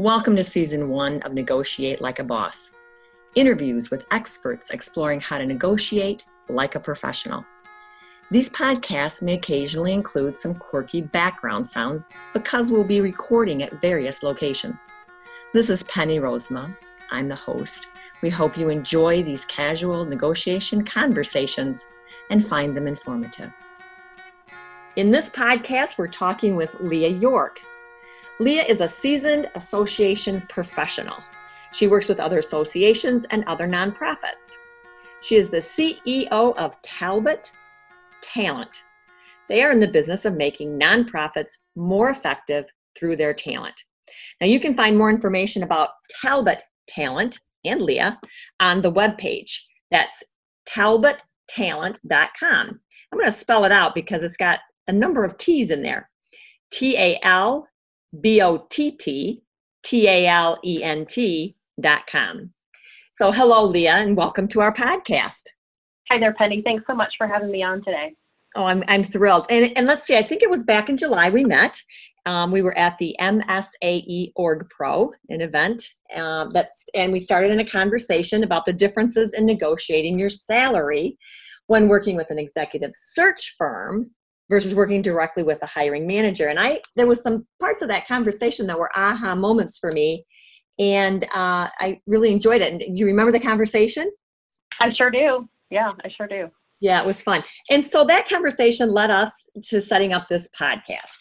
Welcome to season one of Negotiate Like a Boss. Interviews with experts exploring how to negotiate like a professional. These podcasts may occasionally include some quirky background sounds because we'll be recording at various locations. This is Penny Rosema. I'm the host. We hope you enjoy these casual negotiation conversations and find them informative. In this podcast, we're talking with Leah York, Leah is a seasoned association professional. She works with other associations and other nonprofits. She is the CEO of Talbott Talent. They are in the business of making nonprofits more effective through their talent. Now, you can find more information about Talbott Talent and Leah on the webpage. That's talbottalent.com. I'm going to spell it out because it's got a number of T's in there. T A L B O T T T A L E N T dot com. So, hello, Leah, and welcome to our podcast. Hi there, Penny. Thanks so much for having me on today. Oh, I'm, I'm thrilled. And, and let's see, I think it was back in July we met. Um, we were at the MSAE Org Pro, an event uh, that's, and we started in a conversation about the differences in negotiating your salary when working with an executive search firm versus working directly with a hiring manager. And I there was some parts of that conversation that were aha moments for me, and uh, I really enjoyed it. And do you remember the conversation? I sure do. Yeah, I sure do. Yeah, it was fun. And so that conversation led us to setting up this podcast.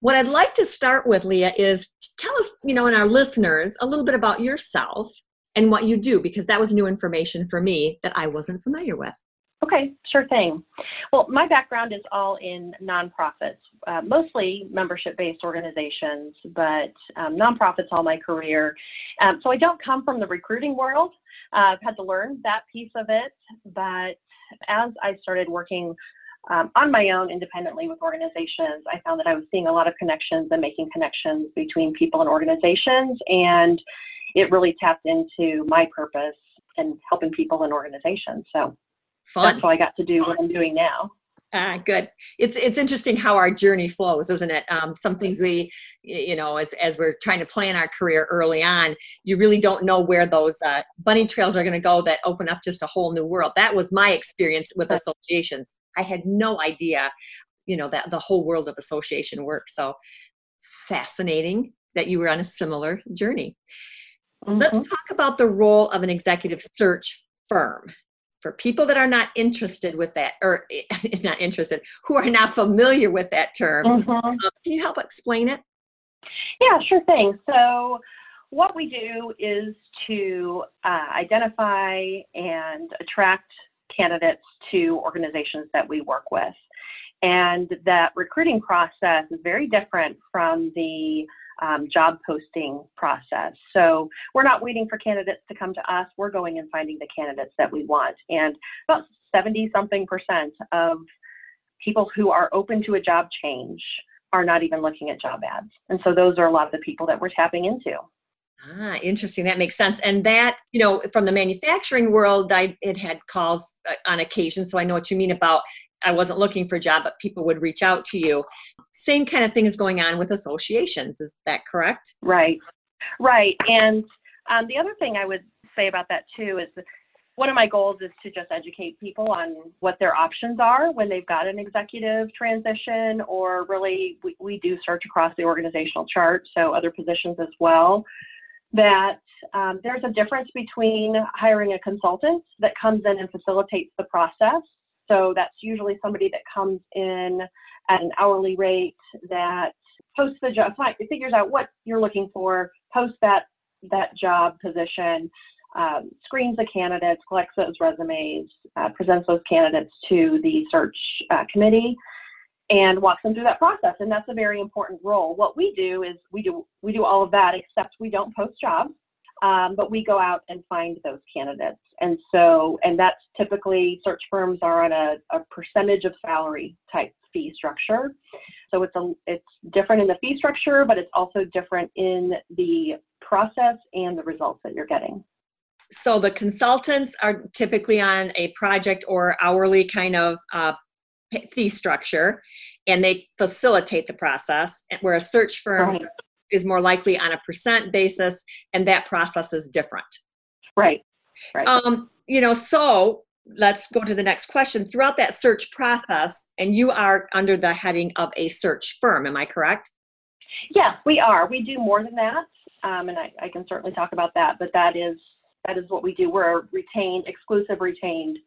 What I'd like to start with, Leah, is tell us, you know, and our listeners a little bit about yourself and what you do, because that was new information for me that I wasn't familiar with. Okay, sure thing. Well, my background is all in nonprofits, uh, mostly membership based organizations, but um, nonprofits all my career. Um, so I don't come from the recruiting world. Uh, I've had to learn that piece of it, but as I started working um, on my own independently with organizations, I found that I was seeing a lot of connections and making connections between people and organizations, and it really tapped into my purpose and helping people and organizations. So Fun. That's how I got to do what I'm doing now. Ah, good. It's it's interesting how our journey flows, isn't it? Um, some things we, you know, as as we're trying to plan our career early on, you really don't know where those uh, bunny trails are going to go that open up just a whole new world. That was my experience with associations. I had no idea, you know, that the whole world of association work. So fascinating that you were on a similar journey. Mm-hmm. Let's talk about the role of an executive search firm for people that are not interested with that or not interested who are not familiar with that term. Mm-hmm. um, can you help explain it? Yeah sure thing. So what we do is to uh, identify and attract candidates to organizations that we work with. And that recruiting process is very different from the um, job posting process. So we're not waiting for candidates to come to us. We're going and finding the candidates that we want. And about 70 something percent of people who are open to a job change are not even looking at job ads. And so those are a lot of the people that we're tapping into. Ah, interesting. That makes sense. And that, you know, from the manufacturing world, I it had calls uh, on occasion, so I know what you mean about I wasn't looking for a job, but people would reach out to you. Same kind of thing is going on with associations. Is that correct? Right, right. And um, the other thing I would say about that too is one of my goals is to just educate people on what their options are when they've got an executive transition, or really, we, we do search across the organizational chart, so other positions as well. That um, there's a difference between hiring a consultant that comes in and facilitates the process so that's usually somebody that comes in at an hourly rate that posts the job, figures out what you're looking for, posts that that job position, um, screens the candidates, collects those resumes, uh, presents those candidates to the search uh, committee, and walks them through that process. And that's a very important role. What we do is we do we do all of that, except we don't post jobs. Um, but we go out and find those candidates. And so, and that's typically search firms are on a, a percentage of salary type fee structure. So it's a it's different in the fee structure, but it's also different in the process and the results that you're getting. So the consultants are typically on a project or hourly kind of uh, fee structure, and they facilitate the process. Where a search firm right is more likely on a percent basis, and that process is different. Right. Right. Um, you know, so let's go to the next question. Throughout that search process, and you are under the heading of a search firm, am I correct? Yes, we are. We do more than that, um, and I, I, can certainly talk about that. But that is that is what we do. We're a retained, exclusive retained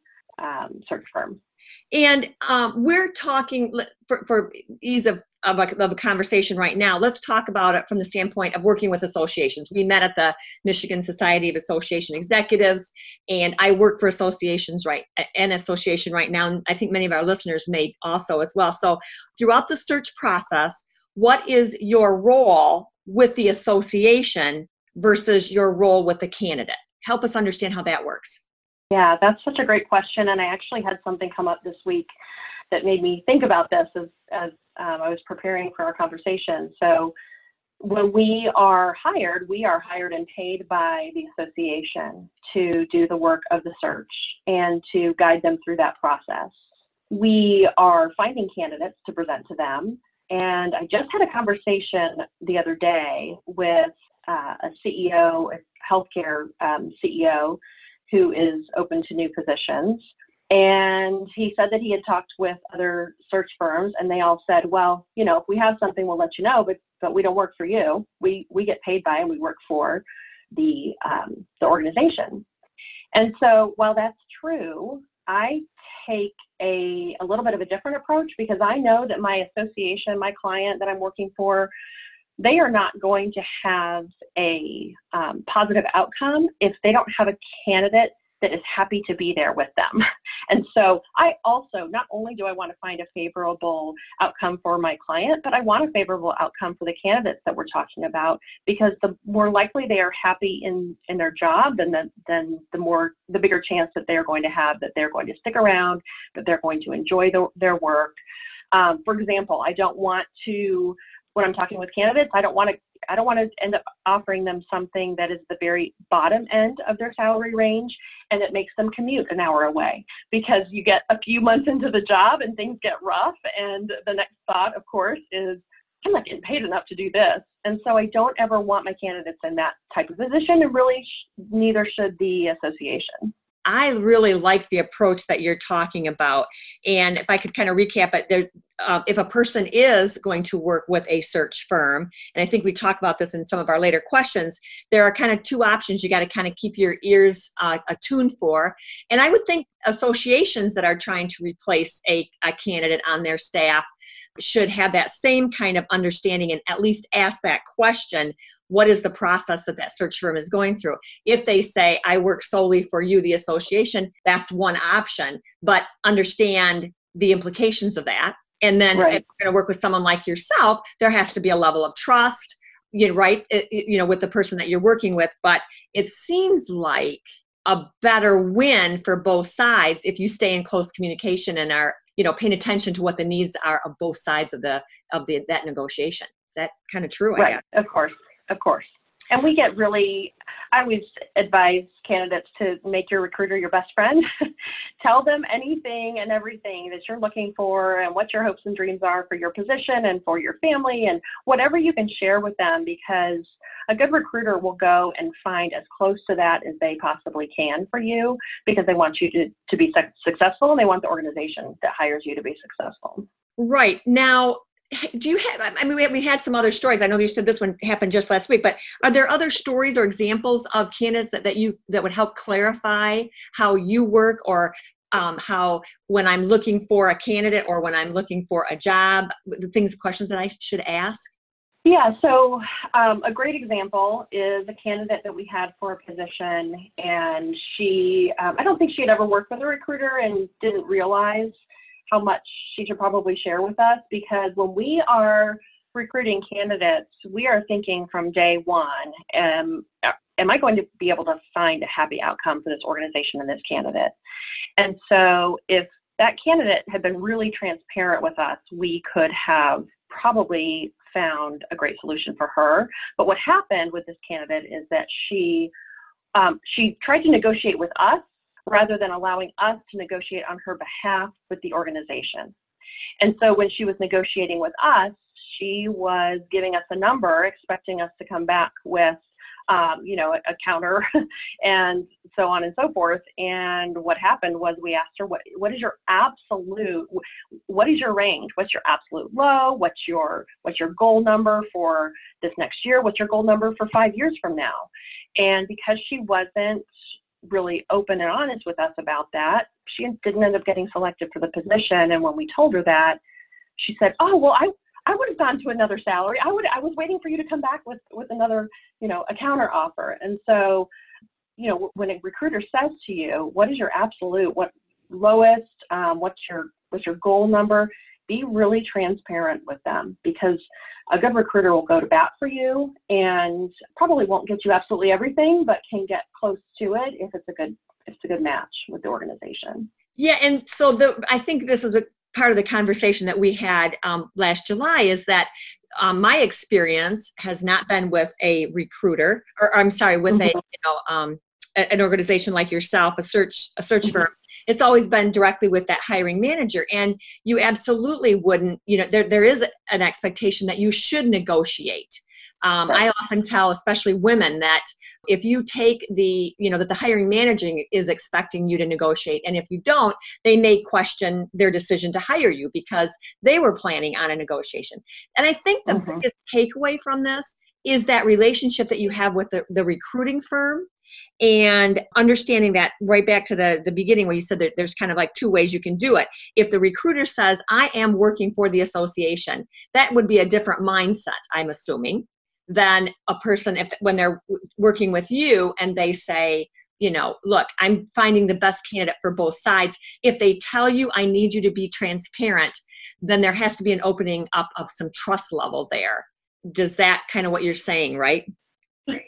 um, search firm. And um, we're talking for, for ease of, of a, of a conversation right now. Let's talk about it from the standpoint of working with associations. We met at the Michigan Society of Association Executives, and I work for associations right an association right now. And I think many of our listeners may also as well. So throughout the search process, what is your role with the association versus your role with the candidate? Help us understand how that works. Yeah, that's such a great question. And I actually had something come up this week that made me think about this as, as um, I was preparing for our conversation. So, when we are hired, we are hired and paid by the association to do the work of the search and to guide them through that process. We are finding candidates to present to them. And I just had a conversation the other day with uh, a CEO, a healthcare um, CEO, who is open to new positions. And he said that he had talked with other search firms, and they all said, "Well, you know, if we have something, we'll let you know, but but we don't work for you. We we get paid by, and we work for the um, the organization." And so, while that's true, I take a a little bit of a different approach because I know that my association, my client that I'm working for, they are not going to have a um, positive outcome if they don't have a candidate that is happy to be there with them. And so I also, not only do I want to find a favorable outcome for my client, but I want a favorable outcome for the candidates that we're talking about because the more likely they are happy in, in their job, then the, then the more, the bigger chance that they're going to have that they're going to stick around, that they're going to enjoy the, their work. Um, for example, I don't want to when I'm talking with candidates, I don't want to I don't want to end up offering them something that is the very bottom end of their salary range and it makes them commute an hour away because you get a few months into the job and things get rough and the next thought of course is I'm not getting paid enough to do this. And so I don't ever want my candidates in that type of position and really sh- neither should the association. I really like the approach that you're talking about. And if I could kind of recap it, there, uh, if a person is going to work with a search firm, and I think we talk about this in some of our later questions, there are kind of two options you got to kind of keep your ears uh, attuned for. And I would think associations that are trying to replace a, a candidate on their staff should have that same kind of understanding and at least ask that question what is the process that that search firm is going through. If they say i work solely for you the association that's one option but understand the implications of that. And then right. if you're going to work with someone like yourself there has to be a level of trust you know, right eh, eh, you know with the person that you're working with. But it seems like a better win for both sides if you stay in close communication and are you know paying attention to what the needs are of both sides of the of the that negotiation. Is that kind of true right. of course of course and we get really i always advise candidates to make your recruiter your best friend tell them anything and everything that you're looking for and what your hopes and dreams are for your position and for your family and whatever you can share with them because a good recruiter will go and find as close to that as they possibly can for you because they want you to, to be successful and they want the organization that hires you to be successful. Right. Now, do you have i mean we, we had some other stories. I know you said this one happened just last week but are there other stories or examples of candidates that, that you that would help clarify how you work or um, how when i'm looking for a candidate or when i'm looking for a job the things questions that i should ask? Yeah, so um, a great example is a candidate that we had for a position, and she, um, I don't think she had ever worked with a recruiter and didn't realize how much she should probably share with us because when we are recruiting candidates, we are thinking from day one, um, am I going to be able to find a happy outcome for this organization and this candidate? And so if that candidate had been really transparent with us, we could have probably found a great solution for her. But what happened with this candidate is that she um, she tried to negotiate with us rather than allowing us to negotiate on her behalf with the organization. And so when she was negotiating with us, she was giving us a number, expecting us to come back with um, you know, a, a counter and so on and so forth. And what happened was we asked her, what, what is your absolute, what is your range? What's your absolute low? What's your, what's your goal number for this next year? What's your goal number for five years from now? And because she wasn't really open and honest with us about that, she didn't end up getting selected for the position. And when we told her that, she said, "Oh, well, I I would have gone to another salary. I would I was waiting for you to come back with with another, you know, a counter offer." And so, you know, when a recruiter says to you, "What is your absolute? What lowest? Um, what's your what's your goal number?" Be really transparent with them because a good recruiter will go to bat for you and probably won't get you absolutely everything, but can get close to it if it's a good if it's a good match with the organization. Yeah, and so the I think this is a part of the conversation that we had um, last July is that um, my experience has not been with a recruiter, or I'm sorry, with mm-hmm. a you know um, an organization like yourself, a search a search mm-hmm. firm. It's always been directly with that hiring manager, and you absolutely wouldn't. You know, there there is an expectation that you should negotiate. Um, I often tell, especially women, that if you take the you know that the hiring manager is expecting you to negotiate and if you don't they may question their decision to hire you because they were planning on a negotiation and i think the mm-hmm. biggest takeaway from this is that relationship that you have with the, the recruiting firm and understanding that right back to the, the beginning where you said that there's kind of like two ways you can do it. If the recruiter says i am working for the association that would be a different mindset i'm assuming than a person if when they're working with you and they say you know look i'm finding the best candidate for both sides. If they tell you i need you to be transparent then there has to be an opening up of some trust level there. Does that kind of what you're saying right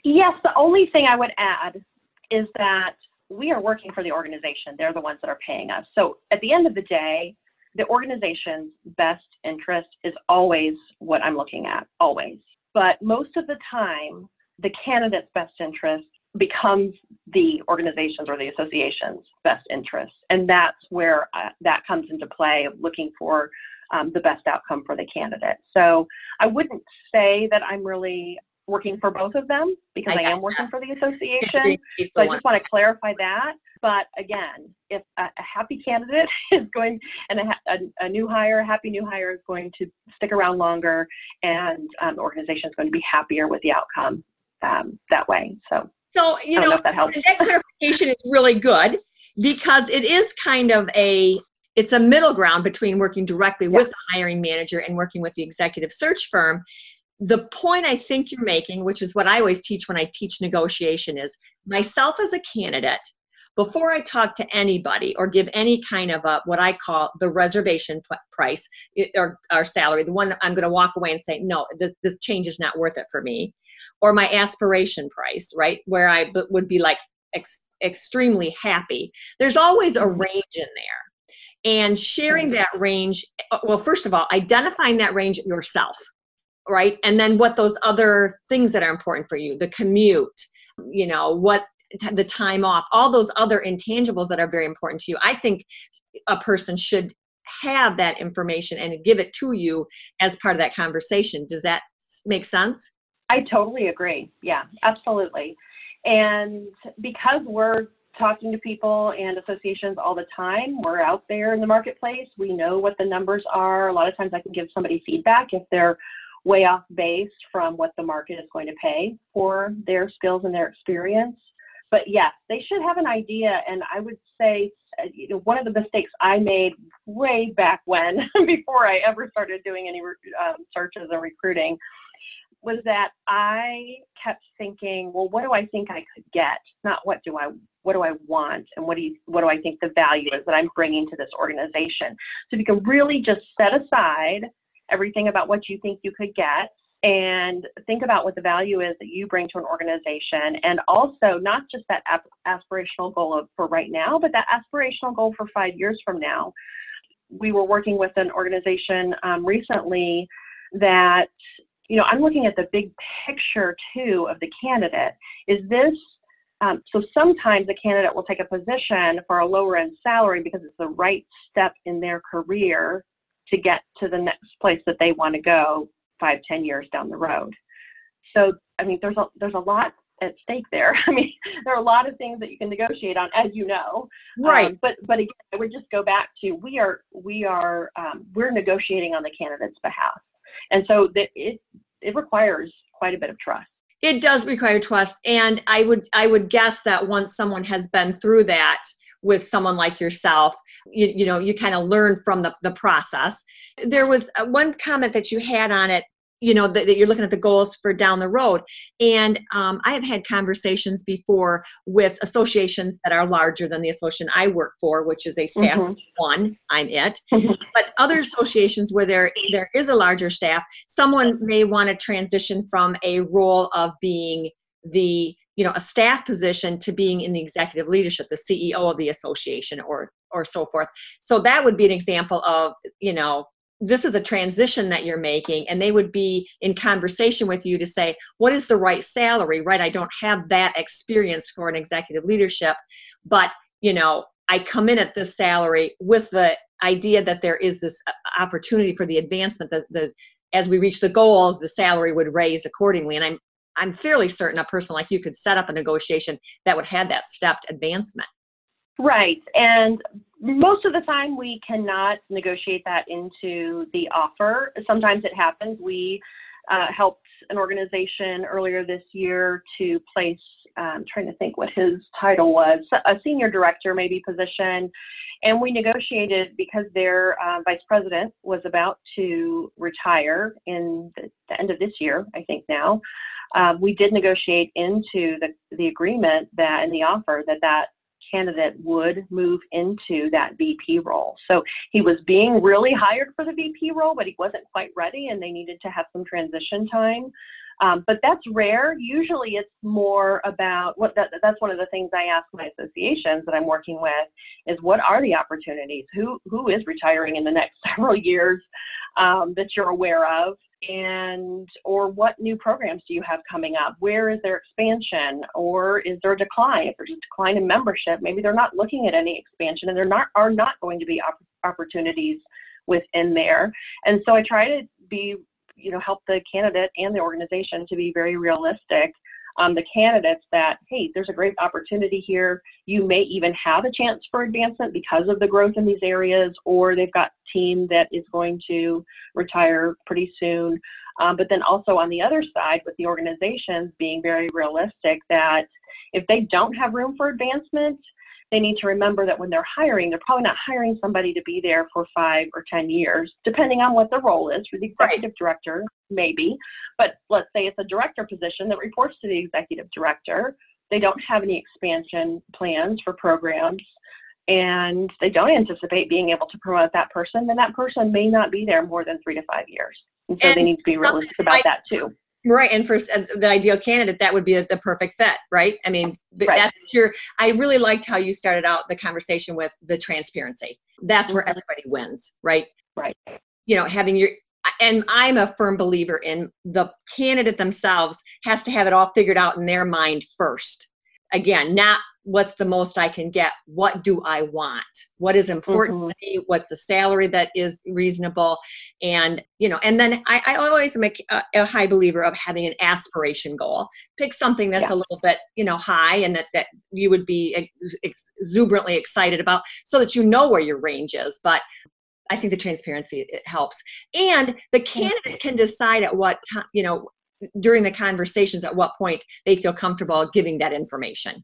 yes the only thing i would add is that we are working for the organization they're the ones that are paying us so at the end of the day the organization's best interest is always what i'm looking at always but most of the time, the candidate's best interest becomes the organization's or the association's best interest. And that's where uh, that comes into play of looking for um, the best outcome for the candidate. So I wouldn't say that I'm really working for both of them because I, I am working for the association. so I just want to clarify that. But again, if a, a happy candidate is going and a, a, a, new hire, a happy new hire is going to stick around longer, and um, the organization is going to be happier with the outcome um, that way. So, so you know, know that, that clarification is really good because it is kind of a it's a middle ground between working directly yeah. with the hiring manager and working with the executive search firm the point I think you're making, which is what I always teach when I teach negotiation, is myself as a candidate before I talk to anybody or give any kind of a what I call the reservation p- price or, or salary, the one I'm going to walk away and say, no, the, this change is not worth it for me, or my aspiration price, right, where I would be like ex- extremely happy. There's always a range in there. And sharing that range, uh, well, first of all, identifying that range yourself, right? And then what those other things that are important for you, the commute, you know, what the time off, all those other intangibles that are very important to you. I think a person should have that information and give it to you as part of that conversation. Does that make sense? I totally agree. Yeah, absolutely. And because we're talking to people and associations all the time, we're out there in the marketplace, we know what the numbers are. A lot of times I can give somebody feedback if they're way off base from what the market is going to pay for their skills and their experience but yes, they should have an idea. And I would say, uh, you know, one of the mistakes I made way back when, before I ever started doing any um, searches and recruiting, was that I kept thinking, well, what do I think I could get? Not what do I what do I want and what do you what do I think the value is that I'm bringing to this organization. So if you can really just set aside everything about what you think you could get and think about what the value is that you bring to an organization. And also not just that aspirational goal of, for right now but that aspirational goal for five years from now. We were working with an organization um, recently that you know i'm looking at the big picture too of the candidate. Is this um, so sometimes a candidate will take a position for a lower end salary because it's the right step in their career to get to the next place that they want to go five, ten years down the road. So, I mean, there's a there's a lot at stake there. I mean, there are a lot of things that you can negotiate on, as you know. Right. Um, but but again, I would just go back to we are we are um, we're negotiating on the candidate's behalf, and so that it it requires quite a bit of trust. It does require trust, and I would I would guess that once someone has been through that with someone like yourself you, you know you kind of learn from the, the process there was uh, one comment that you had on it you know that, that, you're looking at the goals for down the road and um, i have had conversations before with associations that are larger than the association i work for which is a staff mm-hmm. one i'm it mm-hmm. but other associations where there there is a larger staff someone may want to transition from a role of being the you know a staff position to being in the executive leadership the ceo of the association or or so forth. So that would be an example of you know this is a transition that you're making and they would be in conversation with you to say what is the right salary? Right i don't have that experience for an executive leadership but you know i come in at this salary with the idea that there is this uh, opportunity for the advancement that the as we reach the goals the salary would raise accordingly and i'm i'm fairly certain a person like you could set up a negotiation that would have that stepped advancement Right. And most of the time, we cannot negotiate that into the offer. Sometimes it happens. We uh, helped an organization earlier this year to place, I'm um, trying to think what his title was, a senior director, maybe position. And we negotiated because their uh, vice president was about to retire in the, the end of this year, I think now. Uh, we did negotiate into the, the agreement that in the offer that that candidate would move into that VP role. So he was being really hired for the VP role, but he wasn't quite ready and they needed to have some transition time. Um, but that's rare. Usually it's more about what that, that's one of the things I ask my associations that I'm working with is what are the opportunities? Who, who is retiring in the next several years um, that you're aware of? and or what new programs do you have coming up where is there expansion or is there a decline if there's a decline in membership maybe they're not looking at any expansion and there not are not going to be op- opportunities within there and so i try to be you know help the candidate and the organization to be very realistic um, the candidates that, hey, there's a great opportunity here. You may even have a chance for advancement because of the growth in these areas, or they've got team that is going to retire pretty soon. Um, but then also on the other side, with the organizations being very realistic that if they don't have room for advancement, they need to remember that when they're hiring, they're probably not hiring somebody to be there for five or 10 years, depending on what the role is. For the executive right. director, maybe. But let's say it's a director position that reports to the executive director. They don't have any expansion plans for programs and they don't anticipate being able to promote that person, then that person may not be there more than three to five years. And so and they need to be realistic about I, that too. Right, and for uh, the ideal candidate, that would be the perfect fit, right? I mean, right. that's your. I really liked how you started out the conversation with the transparency. That's mm-hmm. where everybody wins, right? Right. You know, having your and I'm a firm believer in the candidate themselves has to have it all figured out in their mind first. Again, not what's the most I can get. What do I want? What is important mm-hmm. to me? What's the salary that is reasonable? And, you know, and then I, I always make a, a, high believer of having an aspiration goal. Pick something that's yeah. a little bit, you know, high and that, that you would be exuberantly excited about so that you know where your range is. But I think the transparency it helps. And the candidate can decide at what time, you know, during the conversations at what point they feel comfortable giving that information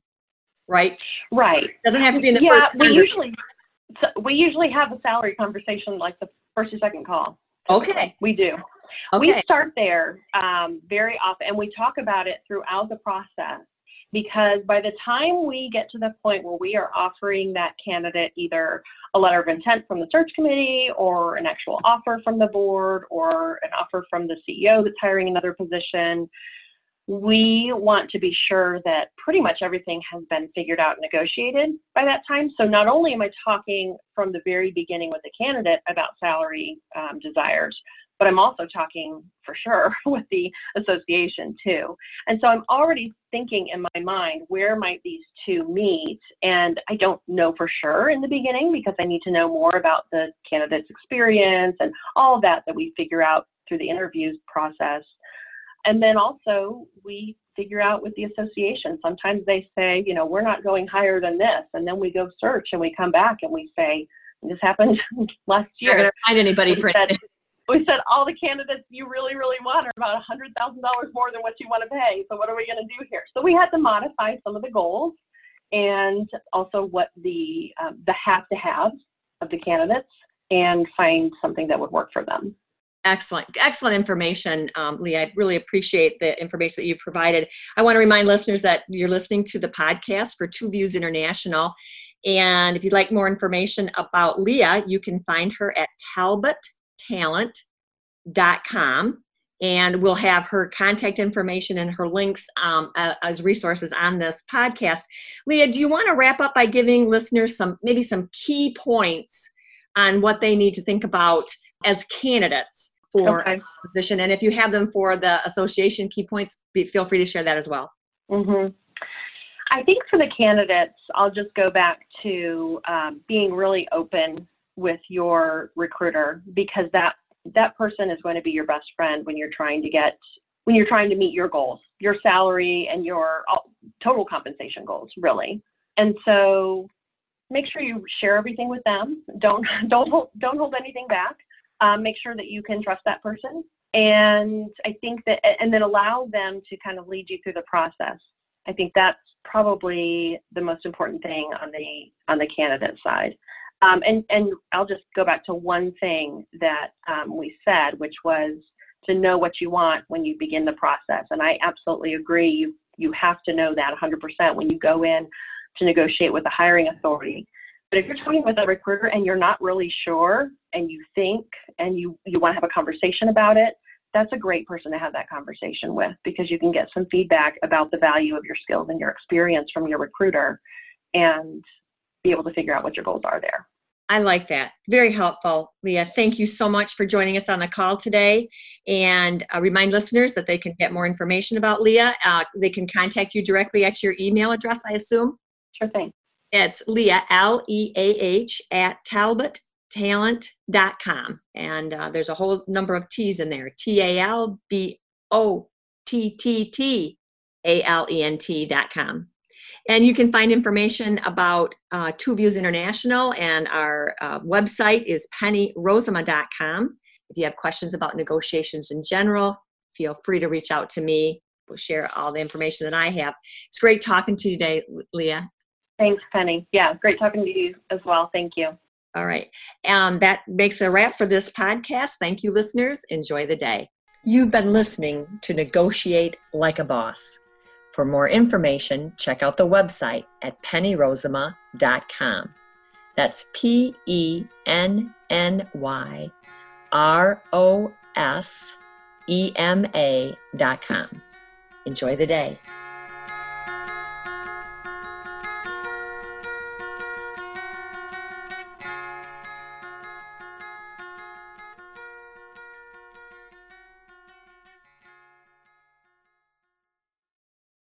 right? Right. Doesn't have to be in the yeah, first. we usually so we usually have a salary conversation like the first or second call. Okay. We do. Okay. We start there um, very often, and we talk about it throughout the process because by the time we get to the point where we are offering that candidate either a letter of intent from the search committee or an actual offer from the board or an offer from the CEO that's hiring another position, we want to be sure that pretty much everything has been figured out and negotiated by that time. So not only am I talking from the very beginning with the candidate about salary um, desires, but I'm also talking for sure with the association too. And so I'm already thinking in my mind, where might these two meet? And I don't know for sure in the beginning because I need to know more about the candidate's experience and all of that that we figure out through the interviews process. And then also we figure out with the association. Sometimes they say, you know, we're not going higher than this. And then we go search and we come back and we say, this happened last year. You're going to find anybody we for said, we said all the candidates you really, really want are about $100,000 more than what you want to pay. So what are we going to do here? So we had to modify some of the goals and also what the um, the have to haves of the candidates and find something that would work for them. Excellent, excellent information, um, Lee. I really appreciate the information that you provided. I want to remind listeners that you're listening to the podcast for Two Views International. And if you'd like more information about Leah, you can find her at talbottalent.com. And we'll have her contact information and her links um, as resources on this podcast. Leah, do you want to wrap up by giving listeners some maybe some key points on what they need to think about as candidates for okay. a position. And if you have them for the association key points, be, feel free to share that as well. Mm-hmm. I think for the candidates, I'll just go back to um, being really open with your recruiter because that that person is going to be your best friend when you're trying to get when you're trying to meet your goals, your salary and your total compensation goals, really. And so make sure you share everything with them. Don't don't hold, don't hold anything back um, make sure that you can trust that person. And i think that and then allow them to kind of lead you through the process. I think that's probably the most important thing on the on the candidate side. Um, and and i'll just go back to one thing that um, we said which was to know what you want when you begin the process. And i absolutely agree. You you have to know that 100% when you go in to negotiate with the hiring authority but if you're talking with a recruiter and you're not really sure and you think and you, you want to have a conversation about it, that's a great person to have that conversation with because you can get some feedback about the value of your skills and your experience from your recruiter and be able to figure out what your goals are there. I like that. Very helpful, Leah. Thank you so much for joining us on the call today. And uh, remind listeners that they can get more information about Leah. Uh, they can contact you directly at your email address, I assume. Sure thing. It's Leah, L E A H, at talbottalent.com. And uh, there's a whole number of T's in there T A L B O T T T A L E N T.com. And you can find information about uh, Two Views International, and our uh, website is pennyrosema.com. If you have questions about negotiations in general, feel free to reach out to me. We'll share all the information that I have. It's great talking to you today, Leah. Thanks, Penny. Yeah, great talking to you as well. Thank you. All right. Um, that makes a wrap for this podcast. Thank you, listeners. Enjoy the day. You've been listening to Negotiate Like a Boss. For more information, check out the website at pennyrosema.com. That's P E N N Y R O S E M A.com. Enjoy the day.